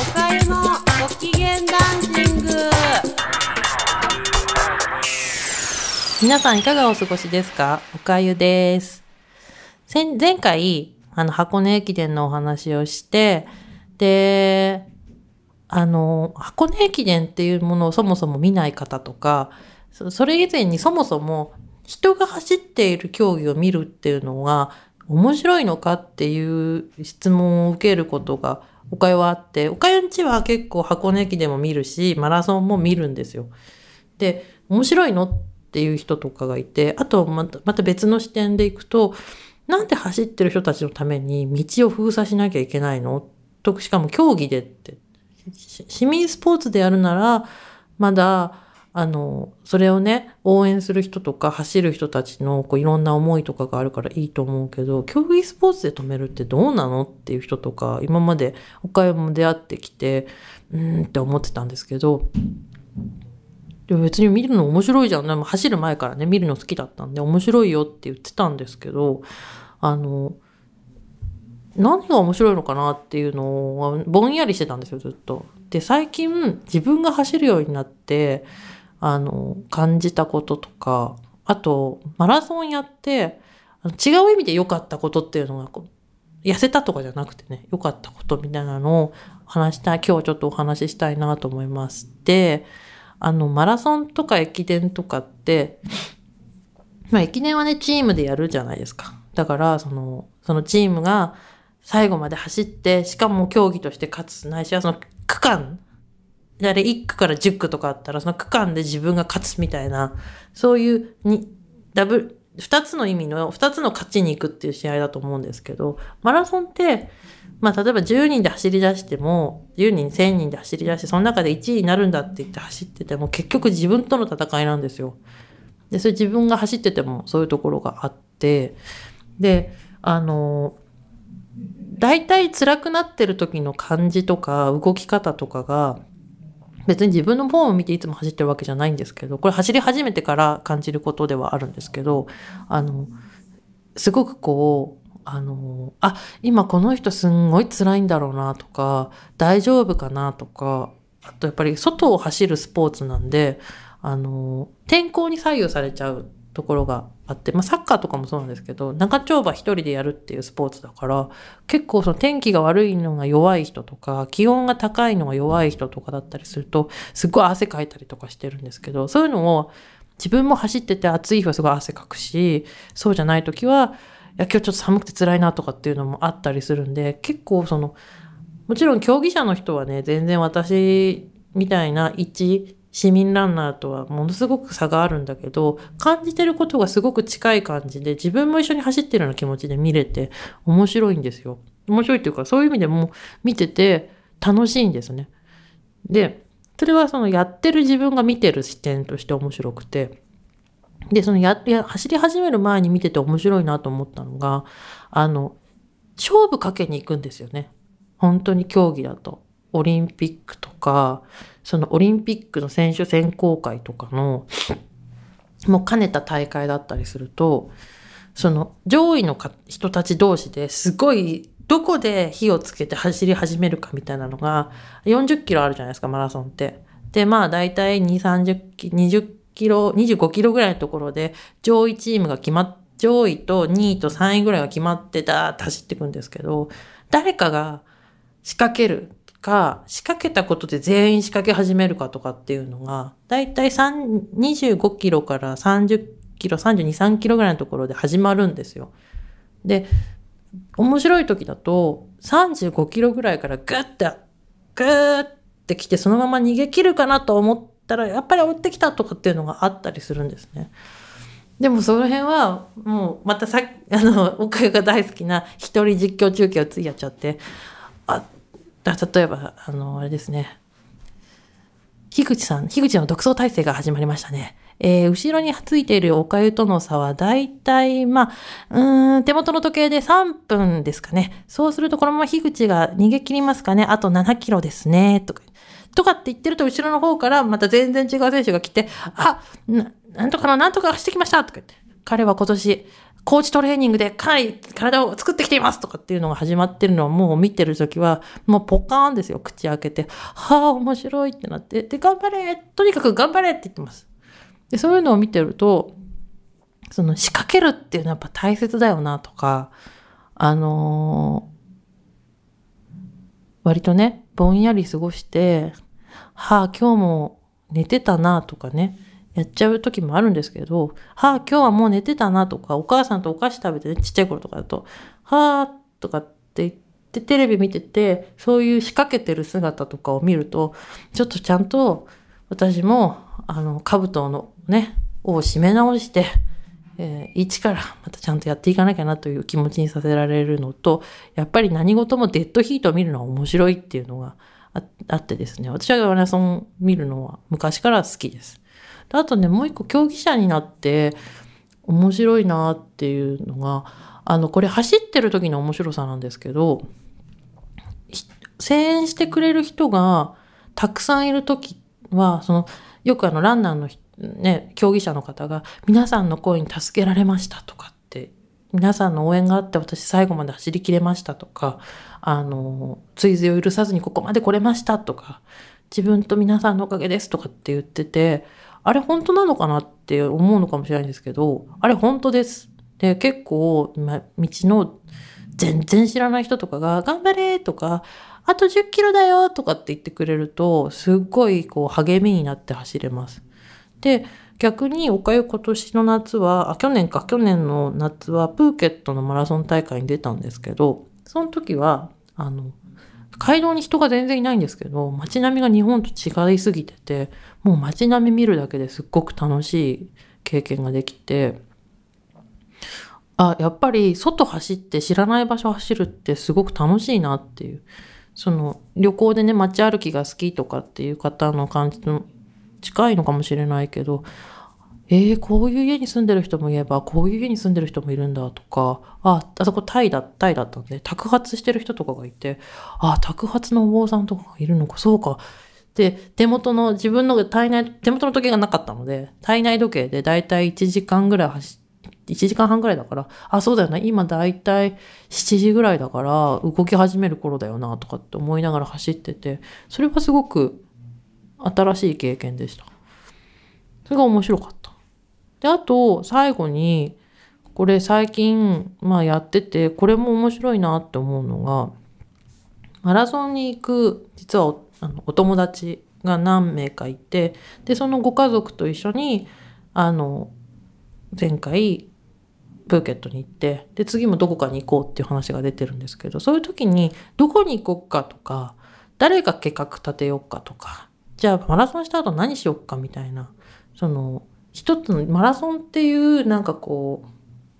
おかゆのご機嫌ダンシング皆さんいかがお過ごしですか？おかゆです。前前回、あの、箱根駅伝のお話をして、で、あの、箱根駅伝っていうものをそもそも見ない方とか、それ以前にそもそも人が走っている競技を見るっていうのが面白いのかっていう質問を受けることがおかゆはあって、おかゆんちは結構箱根駅でも見るし、マラソンも見るんですよ。で、面白いのっていう人とかがいて、あとまたまた別の視点で行くと、なんで走ってる人たちのために道を封鎖しなきゃいけないの？と、しかも競技でって。市民スポーツでやるなら、まだ、あの、それをね、応援する人とか走る人たちのこういろんな思いとかがあるからいいと思うけど、競技スポーツで止めるってどうなのっていう人とか、今まで岡山も出会ってきて、うーんって思ってたんですけど、でも別に見るの面白いじゃん。でも走る前からね、見るの好きだったんで、面白いよって言ってたんですけど、あの、何が面白いのかなっていうのはぼんやりしてたんですよ、ずっと。で、最近自分が走るようになって、あの、感じたこととか、あと、マラソンやって、あの違う意味で良かったことっていうのがこう、痩せたとかじゃなくてね、良かったことみたいなのを話したい、今日ちょっとお話ししたいなと思います。で、あの、マラソンとか駅伝とかって、まあ、駅伝はね、チームでやるじゃないですか。だから、その、そのチームが最後まで走って、しかも競技として勝つ、ないしはその区間、あれ1区から10区とかあったら、その区間で自分が勝つみたいな、そういうに、ダブ、二つの意味の、二つの勝ちに行くっていう試合だと思うんですけど、マラソンって、まあ、例えば10人で走り出しても、10人、1000人で走り出して、その中で1位になるんだって言って走ってても、結局自分との戦いなんですよ。で、それ自分が走っててもそういうところがあって、で、あの、大体辛くなってる時の感じとか動き方とかが、別に自分のフォームを見ていつも走ってるわけじゃないんですけど、これ走り始めてから感じることではあるんですけど、あの、すごくこう、あの、あ、今この人すんごい辛いんだろうなとか、大丈夫かなとか、あとやっぱり外を走るスポーツなんで、あの、天候に左右されちゃうところがあって、まあサッカーとかもそうなんですけど、長丁場一人でやるっていうスポーツだから、結構その天気が悪いのが弱い人とか、気温が高いのが弱い人とかだったりすると、すっごい汗かいたりとかしてるんですけど、そういうのを自分も走ってて暑い日はすごい汗かくし、そうじゃない時は、いや、今日ちょっと寒くて辛いなとかっていうのもあったりするんで、結構その、もちろん競技者の人はね、全然私みたいな一市民ランナーとはものすごく差があるんだけど、感じてることがすごく近い感じで、自分も一緒に走ってるような気持ちで見れて面白いんですよ。面白いっていうか、そういう意味でも見てて楽しいんですね。で、それはそのやってる自分が見てる視点として面白くて、で、そのや、や、走り始める前に見てて面白いなと思ったのが、あの、勝負かけに行くんですよね。本当に競技だと。オリンピックとか、そのオリンピックの選手選考会とかの、もう兼ねた大会だったりすると、その上位のか人たち同士ですごい、どこで火をつけて走り始めるかみたいなのが、40キロあるじゃないですか、マラソンって。で、まあ大体2、30キロ、20キロ、25キロぐらいのところで、上位チームが決まっ、上位と2位と3位ぐらいが決まってダーッと走っていくんですけど、誰かが仕掛けるか、仕掛けたことで全員仕掛け始めるかとかっていうのが、だいたい25キロから30キロ、32、3キロぐらいのところで始まるんですよ。で、面白い時だと、35キロぐらいからグッて、グーって来て、そのまま逃げ切るかなと思ったら、やっぱり追ってきたとかっていうのがあったりするんですね。でもその辺は、もう、またさあの、おかゆが大好きな一人実況中継をついやっちゃって、あ、だ例えば、あの、あれですね。樋口さん、樋口の独走体制が始まりましたね。えー、後ろについているおかゆとの差は、だいたい、まあ、うん、手元の時計で3分ですかね。そうすると、このまま樋口が逃げ切りますかね。あと7キロですね。とか。とかって言ってると、後ろの方からまた全然違う選手が来て、あ、ななんとかのなんとか走ってきましたとか言って。彼は今年、コーチトレーニングでかなり体を作ってきていますとかっていうのが始まってるのをもう見てるときは、もうポカーンですよ、口開けて。はあ、面白いってなって。で、頑張れとにかく頑張れって言ってます。で、そういうのを見てると、その仕掛けるっていうのはやっぱ大切だよなとか、あのー割とね、ぼんやり過ごして、はあ、今日も寝てたなとかね、やっちゃう時もあるんですけど、はあ、今日はもう寝てたなとか、お母さんとお菓子食べてね、ちっちゃい頃とかだと、はあ、とかって言ってテレビ見てて、そういう仕掛けてる姿とかを見ると、ちょっとちゃんと私も、あの、兜のね、を締め直して、えー一からまたちゃんとやっていかなきゃなという気持ちにさせられるのと、やっぱり何事もデッドヒートを見るのは面白いっていうのがああってですね、私はマラソン見るのは昔から好きです。であとね、もう一個競技者になって面白いなっていうのが、あの、これ走ってる時の面白さなんですけど、声援してくれる人がたくさんいる時は、その、よくあの、ランナーのね、競技者の方が、皆さんの声に助けられましたとかって、皆さんの応援があって私最後まで走り切れましたとか、あの、追随を許さずにここまで来れましたとか、自分と皆さんのおかげですとかって言ってて、あれ本当なのかなって思うのかもしれないんですけど、あれ本当です。で、結構、ま、道の全然知らない人とかが、頑張れとか、あと10キロだよとかって言ってくれると、すっごいこう励みになって走れます。で、逆におかゆ今年の夏は、あ、去年か、去年の夏はプーケットのマラソン大会に出たんですけど、その時は、あの、街道に人が全然いないんですけど、街並みが日本と違いすぎてて、もう街並み見るだけですっごく楽しい経験ができて、あ、やっぱり外走って知らない場所走るってすごく楽しいなっていう。その旅行でね、街歩きが好きとかっていう方の感じと近いのかもしれないけど、えー、こういう家に住んでる人もいれば、こういう家に住んでる人もいるんだとか、あ、あそこタイだ、タイだったんで、宅発してる人とかがいて、あ、宅発のお坊さんとかがいるのか、そうか。で、手元の、自分の体内、手元の時計がなかったので、体内時計でだいたい1時間ぐらい走っ1時間半ぐらいだから、あ、そうだよな、今だいたい7時ぐらいだから、動き始める頃だよな、とかって思いながら走ってて、それはすごく新しい経験でした。それが面白かった。で、あと、最後に、これ最近、まあやってて、これも面白いなって思うのが、マラソンに行く、実はおあのお友達が何名かいて、で、そのご家族と一緒に、あの、前回、プーケットに行って、で、次もどこかに行こうっていう話が出てるんですけど、そういう時に、どこに行こうかとか、誰が計画立てようかとか、じゃあマラソンした後何しようかみたいな、その、一つのマラソンっていうなんかこう、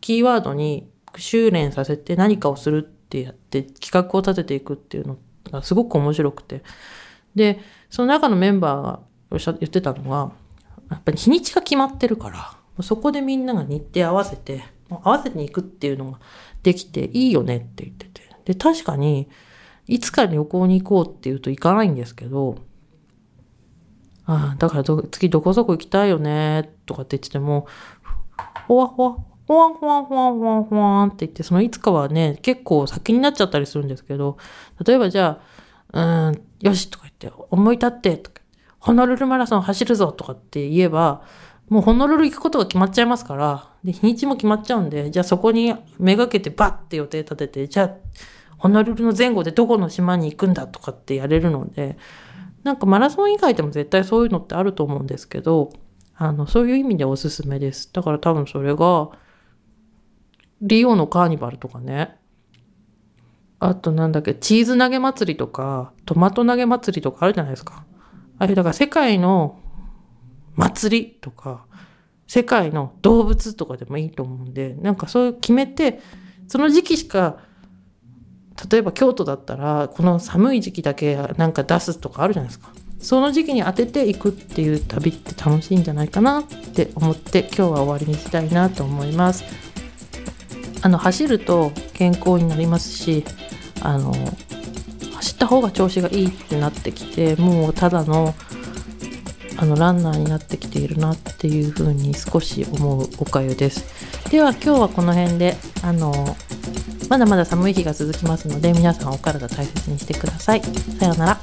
キーワードに修練させて何かをするってやって企画を立てていくっていうのがすごく面白くて。で、その中のメンバーが言ってたのが、やっぱり日にちが決まってるから、そこでみんなが日程合わせて、合わせに行くっていうのができていいよねって言ってて。で、確かに、いつか旅行に行こうって言うと行かないんですけど、ああ、だからど次どこそこ行きたいよね、とかって言ってても、ほわほわ、ほわんほわんほわんほわんほわって言って、そのいつかはね、結構先になっちゃったりするんですけど、例えばじゃあ、うん、よしとか言って、思い立って、とか、ホノルルマラソン走るぞとかって言えば、もうホノルル行くことが決まっちゃいますから、で、日にちも決まっちゃうんで、じゃあそこにめがけてバッて予定立てて、じゃあ、ホノルルの前後でどこの島に行くんだとかってやれるので、なんかマラソン以外でも絶対そういうのってあると思うんですけど、あの、そういう意味でおすすめです。だから多分それが、リオのカーニバルとかね、あとなんだっけ、チーズ投げ祭りとか、トマト投げ祭りとかあるじゃないですか。あれだから世界の祭りとか、世界の動物とかでもいいと思うんで、なんかそういう決めて、その時期しか、例えば京都だったら、この寒い時期だけなんか出すとかあるじゃないですか。その時期に当てていくっていう旅って楽しいんじゃないかなって思って今日は終わりにしたいなと思います。あの走ると健康になりますし、あの走った方が調子がいいってなってきて、もうただのあのランナーになってきているなっていうふうに少し思うおかゆですでは今日はこの辺であのまだまだ寒い日が続きますので皆さんお体大切にしてください。さようなら。